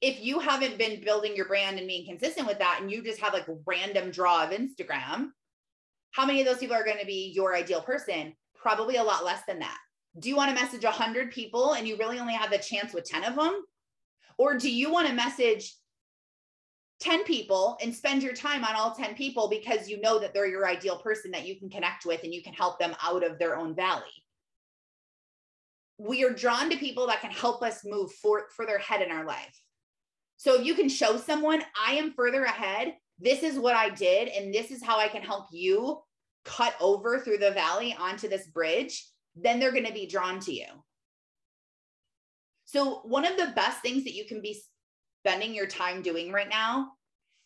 If you haven't been building your brand and being consistent with that, and you just have like random draw of Instagram, how many of those people are going to be your ideal person? Probably a lot less than that. Do you want to message 100 people and you really only have the chance with 10 of them? Or do you want to message 10 people and spend your time on all 10 people because you know that they're your ideal person that you can connect with and you can help them out of their own valley. We are drawn to people that can help us move for, further ahead in our life. So if you can show someone, I am further ahead, this is what I did, and this is how I can help you cut over through the valley onto this bridge, then they're going to be drawn to you. So, one of the best things that you can be spending your time doing right now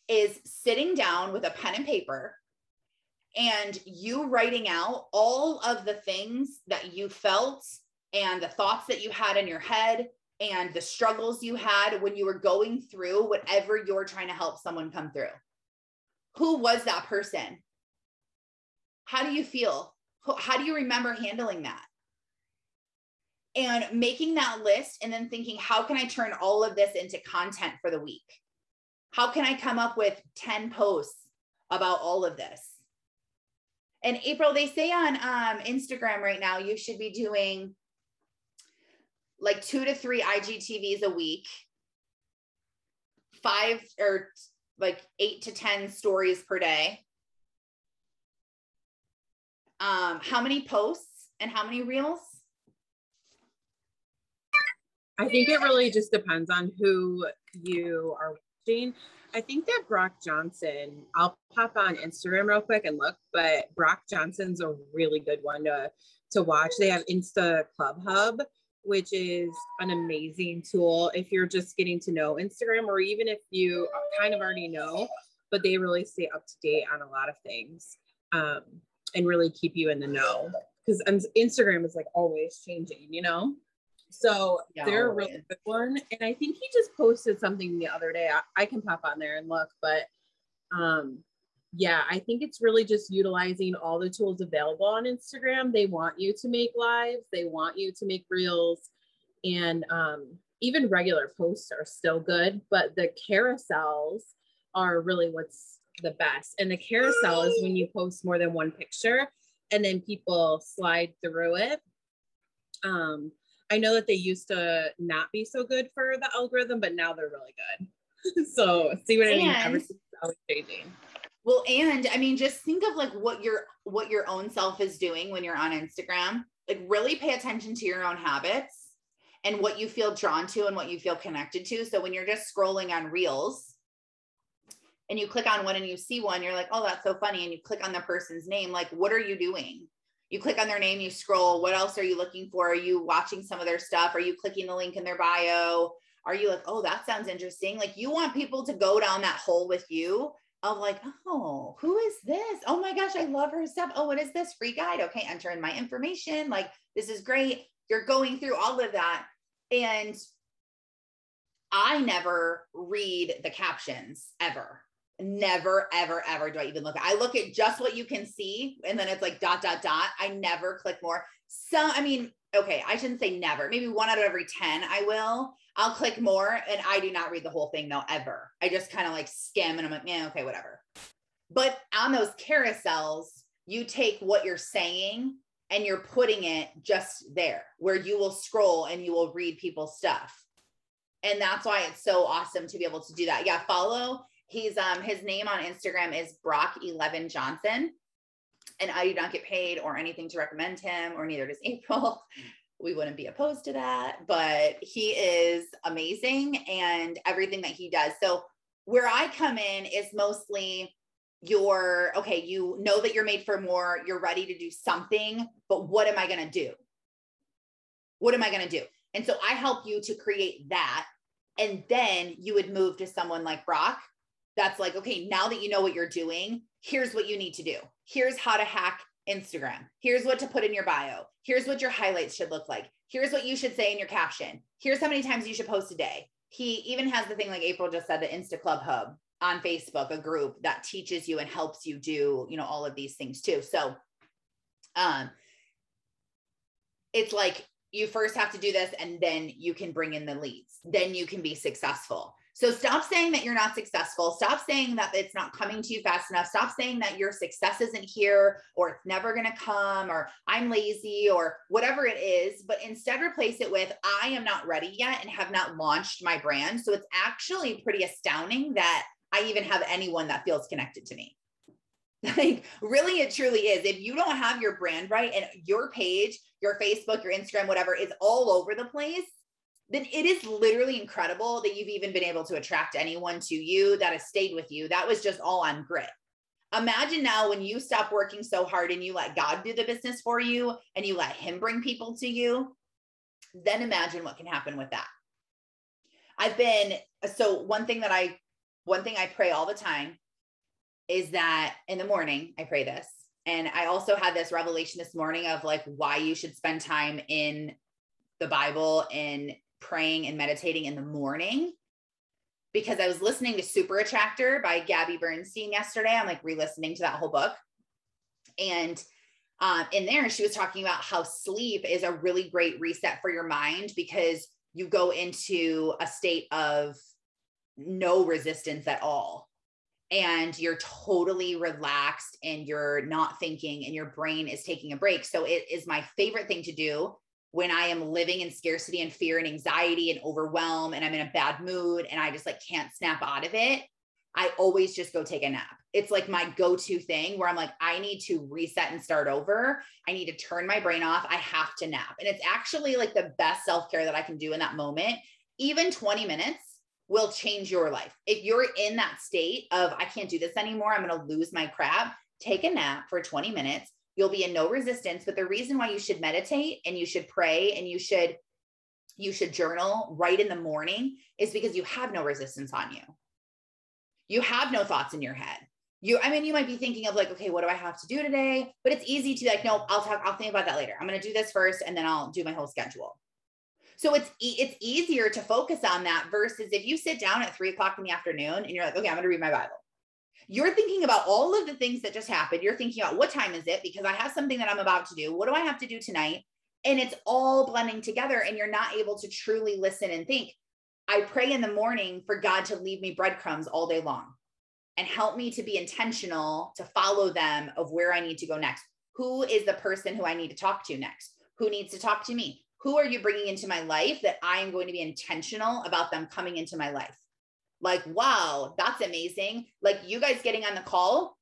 is sitting down with a pen and paper and you writing out all of the things that you felt and the thoughts that you had in your head and the struggles you had when you were going through whatever you're trying to help someone come through. Who was that person? How do you feel? How do you remember handling that? and making that list and then thinking, how can I turn all of this into content for the week? How can I come up with 10 posts about all of this? And April, they say on um, Instagram right now, you should be doing like two to three IGTVs a week, five or like eight to 10 stories per day. Um, how many posts and how many reels? I think it really just depends on who you are watching. I think that Brock Johnson, I'll pop on Instagram real quick and look, but Brock Johnson's a really good one to to watch. They have Insta Club Hub, which is an amazing tool if you're just getting to know Instagram or even if you kind of already know, but they really stay up to date on a lot of things um, and really keep you in the know because Instagram is like always changing, you know? So yeah, they're a really good one. And I think he just posted something the other day. I, I can pop on there and look, but um yeah, I think it's really just utilizing all the tools available on Instagram. They want you to make lives, they want you to make reels, and um, even regular posts are still good, but the carousels are really what's the best. And the carousel is when you post more than one picture and then people slide through it. Um, I know that they used to not be so good for the algorithm, but now they're really good. (laughs) so see what I mean? Everything's always changing. Well, and I mean, just think of like what your what your own self is doing when you're on Instagram. Like really pay attention to your own habits and what you feel drawn to and what you feel connected to. So when you're just scrolling on reels and you click on one and you see one, you're like, oh, that's so funny. And you click on the person's name, like, what are you doing? you click on their name, you scroll. What else are you looking for? Are you watching some of their stuff? Are you clicking the link in their bio? Are you like, oh, that sounds interesting? Like you want people to go down that hole with you of like, oh, who is this? Oh my gosh, I love her stuff. Oh, what is this free guide? Okay, enter in my information. Like, this is great. You're going through all of that. And I never read the captions ever. Never, ever, ever do I even look at. I look at just what you can see, and then it's like dot dot dot. I never click more. Some, I mean, okay, I shouldn't say never. Maybe one out of every 10 I will. I'll click more and I do not read the whole thing though, ever. I just kind of like skim and I'm like, yeah, okay, whatever. But on those carousels, you take what you're saying and you're putting it just there where you will scroll and you will read people's stuff. And that's why it's so awesome to be able to do that. Yeah, follow. He's um his name on Instagram is Brock 11 Johnson and I do not get paid or anything to recommend him, or neither does (laughs) April. We wouldn't be opposed to that, but he is amazing and everything that he does. So, where I come in is mostly you're okay, you know that you're made for more, you're ready to do something, but what am I going to do? What am I going to do? And so I help you to create that. And then you would move to someone like Brock that's like, okay, now that you know what you're doing, here's what you need to do. Here's how to hack Instagram. Here's what to put in your bio. Here's what your highlights should look like. Here's what you should say in your caption. Here's how many times you should post a day. He even has the thing like April just said, the Insta Club Hub on Facebook, a group that teaches you and helps you do, you know, all of these things too. So um it's like you first have to do this and then you can bring in the leads. Then you can be successful. So stop saying that you're not successful. Stop saying that it's not coming to you fast enough. Stop saying that your success isn't here or it's never going to come or I'm lazy or whatever it is. But instead, replace it with I am not ready yet and have not launched my brand. So it's actually pretty astounding that I even have anyone that feels connected to me. (laughs) Like, really, it truly is. If you don't have your brand right and your page, your Facebook, your Instagram, whatever is all over the place, it is literally incredible that you've even been able to attract anyone to you that has stayed with you. That was just all on grit. Imagine now when you stop working so hard and you let God do the business for you and you let Him bring people to you, then imagine what can happen with that. I've been, so one thing that I, one thing I pray all the time is that in the morning, I pray this. And I also had this revelation this morning of like why you should spend time in the Bible and praying and meditating in the morning because I was listening to Super Attractor by Gabby Bernstein yesterday. I'm like re listening to that whole book. And um, in there, she was talking about how sleep is a really great reset for your mind because you go into a state of no resistance at all. And you're totally relaxed and you're not thinking, and your brain is taking a break. So, it is my favorite thing to do when I am living in scarcity and fear and anxiety and overwhelm and I'm in a bad mood and I just like can't snap out of it, I always just go take a nap. It's like my go to thing where I'm like, I need to reset and start over. I need to turn my brain off. I have to nap. And it's actually like the best self care that I can do in that moment. Even 20 minutes will change your life. If you're in that state of, I can't do this anymore, I'm going to lose my crap, take a nap for 20 minutes you'll be in no resistance but the reason why you should meditate and you should pray and you should you should journal right in the morning is because you have no resistance on you. You have no thoughts in your head. You i mean you might be thinking of like okay what do i have to do today? But it's easy to like no i'll talk i'll think about that later. I'm going to do this first and then i'll do my whole schedule. So it's it's easier to focus on that versus if you sit down at three o'clock in the afternoon and you're like okay i'm going to read my bible you're thinking about all of the things that just happened. You're thinking about what time is it? Because I have something that I'm about to do. What do I have to do tonight? And it's all blending together, and you're not able to truly listen and think. I pray in the morning for God to leave me breadcrumbs all day long and help me to be intentional to follow them of where I need to go next. Who is the person who I need to talk to next? Who needs to talk to me? Who are you bringing into my life that I am going to be intentional about them coming into my life? Like, wow, that's amazing. Like you guys getting on the call,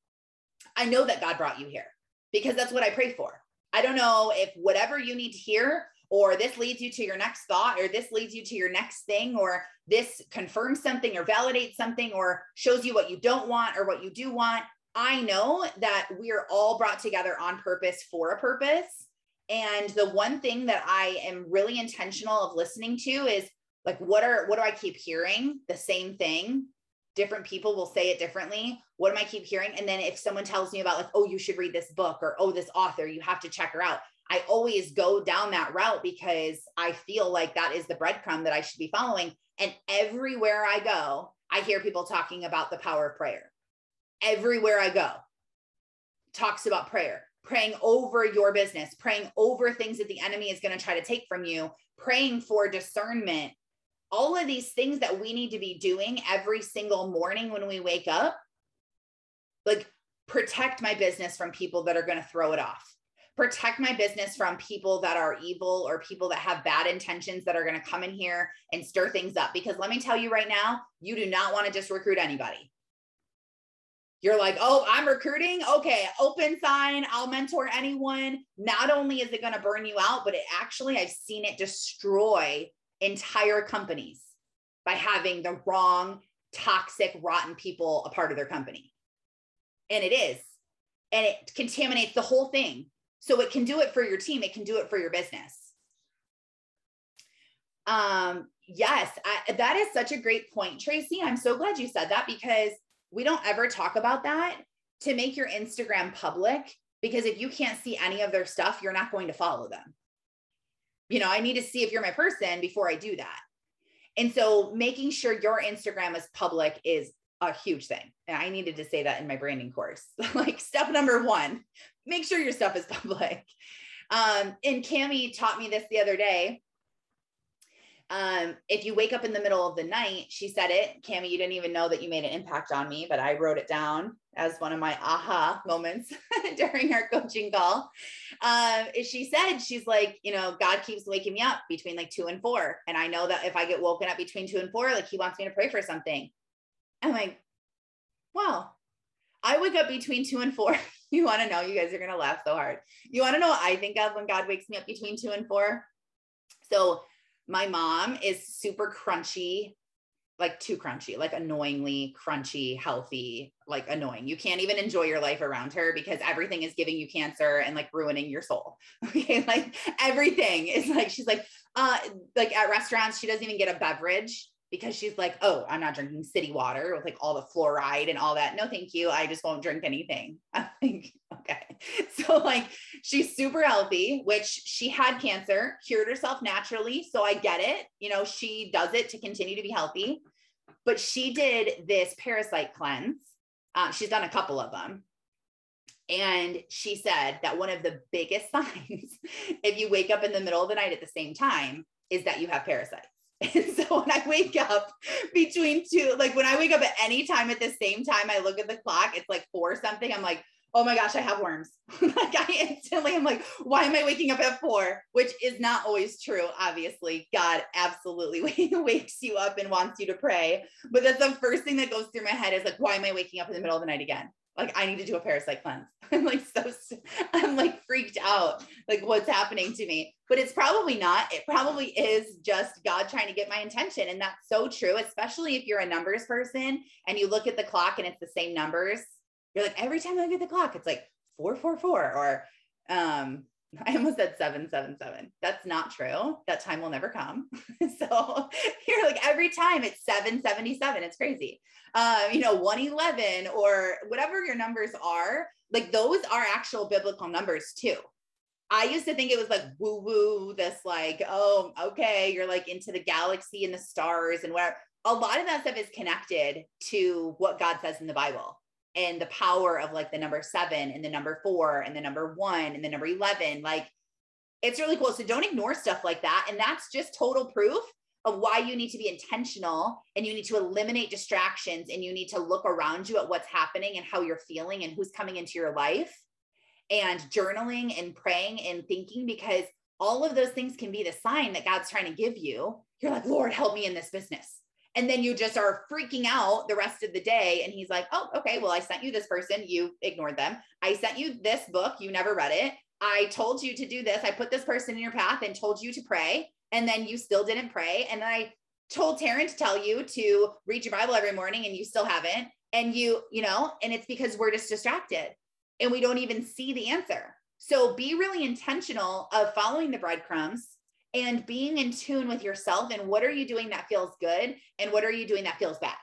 I know that God brought you here because that's what I pray for. I don't know if whatever you need to hear, or this leads you to your next thought, or this leads you to your next thing, or this confirms something, or validates something, or shows you what you don't want or what you do want. I know that we are all brought together on purpose for a purpose. And the one thing that I am really intentional of listening to is like what are what do i keep hearing the same thing different people will say it differently. What am I keep hearing? And then if someone tells me about like, oh, you should read this book or oh, this author, you have to check her out. I always go down that route because I feel like that is the breadcrumb that I should be following. And everywhere I go, I hear people talking about the power of prayer. Everywhere I go, talks about prayer, praying over your business, praying over things that the enemy is going to try to take from you, praying for discernment. All of these things that we need to be doing every single morning when we wake up, like protect my business from people that are going to throw it off protect my business from people that are evil or people that have bad intentions that are going to come in here and stir things up. Because let me tell you right now, you do not want to just recruit anybody. You're like, oh, I'm recruiting. Okay, open sign. I'll mentor anyone. Not only is it going to burn you out, but it actually, I've seen it destroy entire companies by having the wrong, toxic, rotten people a part of their company. And it is. And it contaminates the whole thing so it can do it for your team, it can do it for your business. Um, yes, I, that is such a great point, Tracy. I'm so glad you said that because we don't ever talk about that to make your Instagram public. Because if you can't see any of their stuff, you're not going to follow them. You know, I need to see if you're my person before I do that. And so making sure your Instagram is public is a huge thing. And I needed to say that in my branding course. (laughs) like step number one, make sure your stuff is (laughs) public. Um, and Cami taught me this the other day. Um, if you wake up in the middle of the night, she said it, Cami, you didn't even know that you made an impact on me, but I wrote it down as one of my aha moments (laughs) during our coaching call. Um, she said, she's like, you know, God keeps waking me up between like two and four. And I know that if I get woken up between two and four, like he wants me to pray for something. I'm like, wow, I wake up between two and four. (laughs) you want to know, you guys are going to laugh so hard. You want to know what I think of when God wakes me up between two and four? So, my mom is super crunchy, like too crunchy, like annoyingly crunchy, healthy, like annoying. You can't even enjoy your life around her because everything is giving you cancer and like ruining your soul. (laughs) Okay. Like everything is like, she's like, uh, like at restaurants, she doesn't even get a beverage because she's like, oh, I'm not drinking city water with like all the fluoride and all that. No, thank you. I just won't drink anything. (laughs) I'm like, okay. (laughs) So, like, she's super healthy, which she had cancer, cured herself naturally. So I get it. You know, she does it to continue to be healthy. But she did this parasite cleanse. Uh, she's done a couple of them. And she said that one of the biggest (laughs) signs, if you wake up in the middle of the night at the same time, is that you have parasites. (laughs) And so when I wake up between two, like when I wake up at any time at the same time, I look at the clock, it's like four something. I'm like, oh my gosh, I have worms. (laughs) like I instantly am like, why am I waking up at four? Which is not always true. Obviously, God absolutely (laughs) wakes you up and wants you to pray. But that's the first thing that goes through my head is like, why am I waking up in the middle of the night again? Like I need to do a parasite cleanse. (laughs) I'm like so I'm like freaked out like what's happening to me. But it's probably not. It probably is just God trying to get my intention and that's so true, especially if you're a numbers person and you look at the clock and it's the same numbers. You're like every time I look at the clock it's like 444 or um (laughs) I almost said 777. That's not true. That time will never come. (laughs) so (laughs) you're like every time it's 777. It's crazy. Uh, you know, 111 or whatever your numbers are, like those are actual biblical numbers too. I used to think it was like woo woo, this like, oh, okay, you're like into the galaxy and the stars and where a lot of that stuff is connected to what God says in the Bible and the power of like the number seven and the number four and the number one and the number 11. Like it's really cool. So don't ignore stuff like that. And that's just total proof of why you need to be intentional and you need to eliminate distractions and you need to look around you at what's happening and how you're feeling and who's coming into your life and journaling and praying and thinking because all of those things can be the sign that God's trying to give you. You're like, Lord, help me in this business. And then you just are freaking out the rest of the day. And he's like, oh, okay, well, I sent you this person. You ignored them. I sent you this book. You never read it. I told you to do this. I put this person in your path and told you to pray. And then you still didn't pray. And I told Taryn to tell you to read your Bible every morning and you still haven't. And you, you know, and it's because we're just distracted and we don't even see the answer. So be really intentional of following the breadcrumbs and being in tune with yourself and what are you doing that feels good and what are you doing that feels bad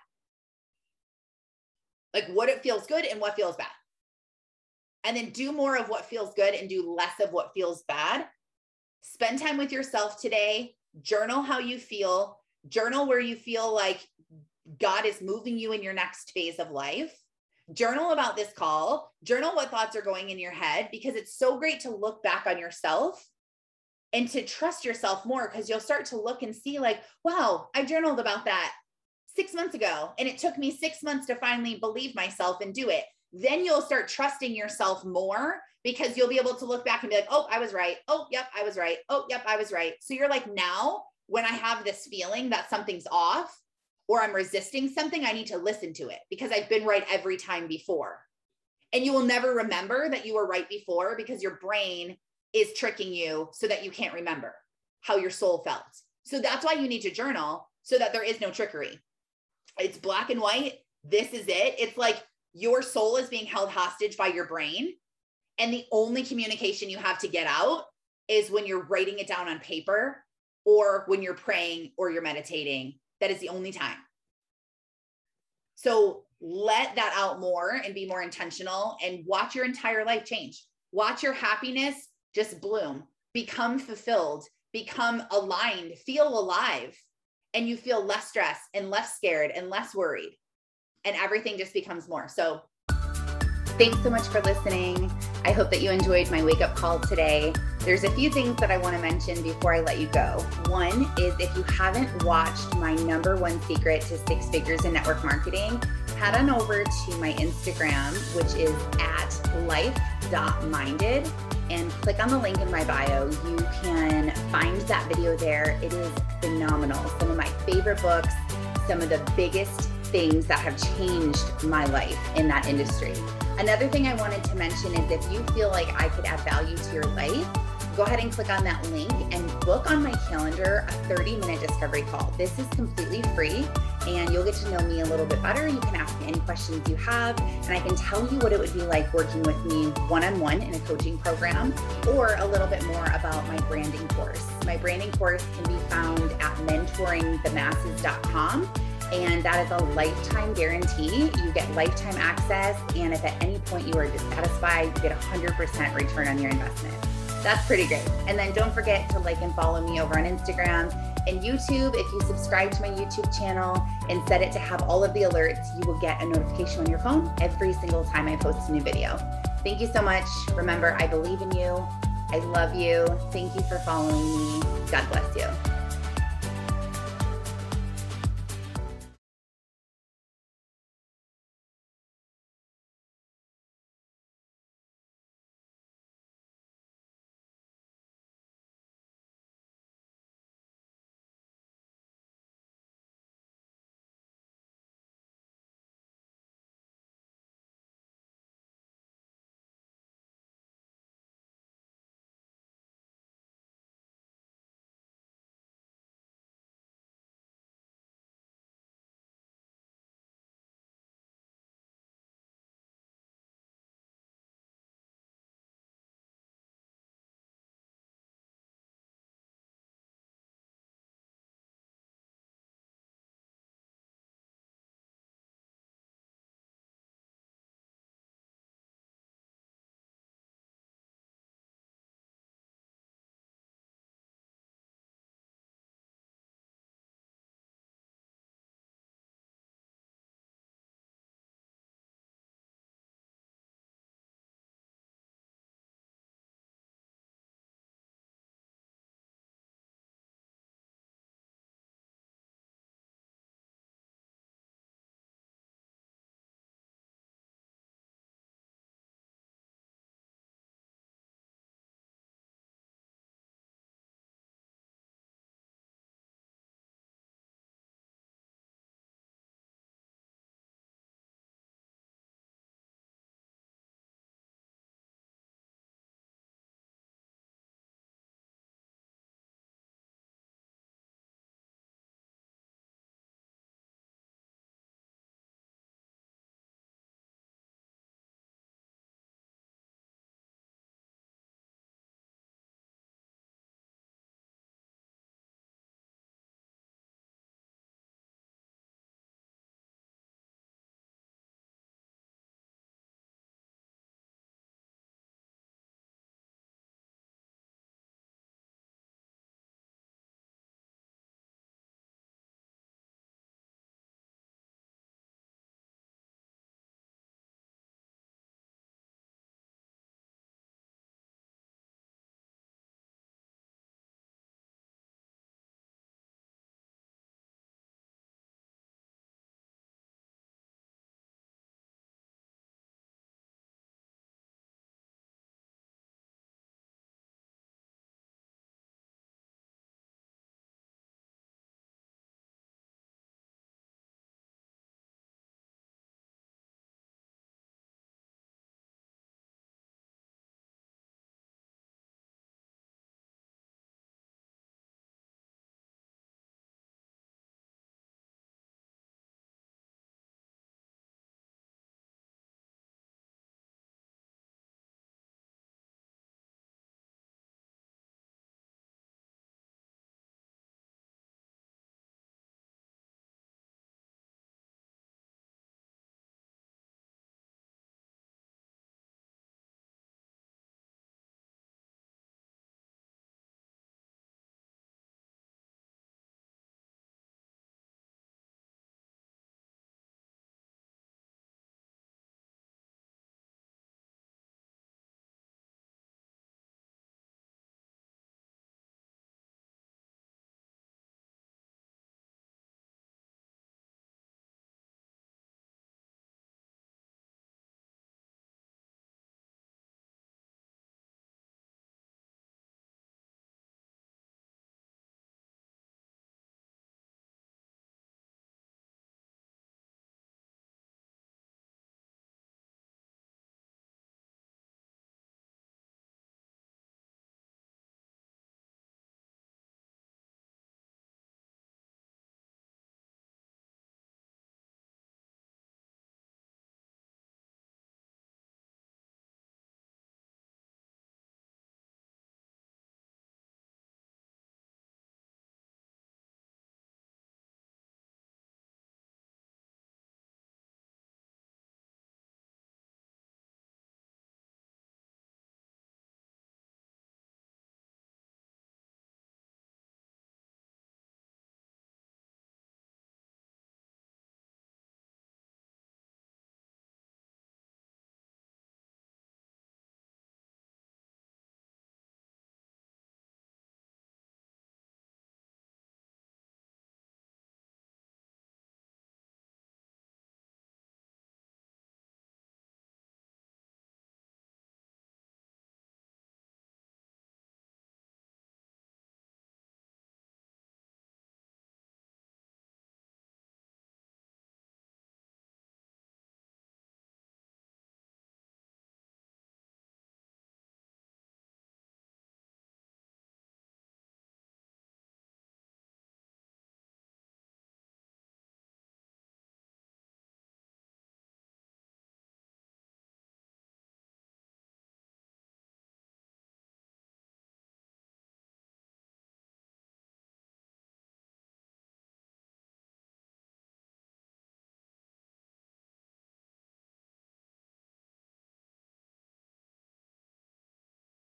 like what it feels good and what feels bad. And then do more of what feels good and do less of what feels bad. Spend time with yourself today. Journal how you feel. Journal where you feel like God is moving you in your next phase of life. Journal about this call. Journal what thoughts are going in your head because it's so great to look back on yourself and to trust yourself more because you'll start to look and see, like, wow, I journaled about that six months ago and it took me six months to finally believe myself and do it. Then you'll start trusting yourself more because you'll be able to look back and be like, oh, I was right. Oh, yep, I was right. Oh, yep, I was right. So you're like, now when I have this feeling that something's off, or I'm resisting something, I need to listen to it because I've been right every time before. And you will never remember that you were right before because your brain is tricking you so that you can't remember how your soul felt. So that's why you need to journal so that there is no trickery. It's black and white. This is it. It's like your soul is being held hostage by your brain. And the only communication you have to get out is when you're writing it down on paper or when you're praying or you're meditating that is the only time. So let that out more and be more intentional and watch your entire life change. Watch your happiness just bloom, become fulfilled, become aligned, feel alive, and you feel less stressed and less scared and less worried. And everything just becomes more. So Thanks so much for listening. I hope that you enjoyed my wake up call today. There's a few things that I want to mention before I let you go. One is if you haven't watched my number one secret to six figures in network marketing, head on over to my Instagram, which is at life.minded, and click on the link in my bio. You can find that video there. It is phenomenal. Some of my favorite books, some of the biggest things that have changed my life in that industry. Another thing I wanted to mention is if you feel like I could add value to your life, go ahead and click on that link and book on my calendar a 30 minute discovery call. This is completely free and you'll get to know me a little bit better. You can ask me any questions you have, and I can tell you what it would be like working with me one on one in a coaching program or a little bit more about my branding course. My branding course can be found at mentoringthemasses.com and that is a lifetime guarantee. You get lifetime access, and if at any point you are dissatisfied, you get 100% return on your investment. That's pretty great. And then don't forget to like and follow me over on Instagram and YouTube. If you subscribe to my YouTube channel and set it to have all of the alerts, you will get a notification on your phone every single time I post a new video. Thank you so much. Remember, I believe in you. I love you. Thank you for following me. God bless you.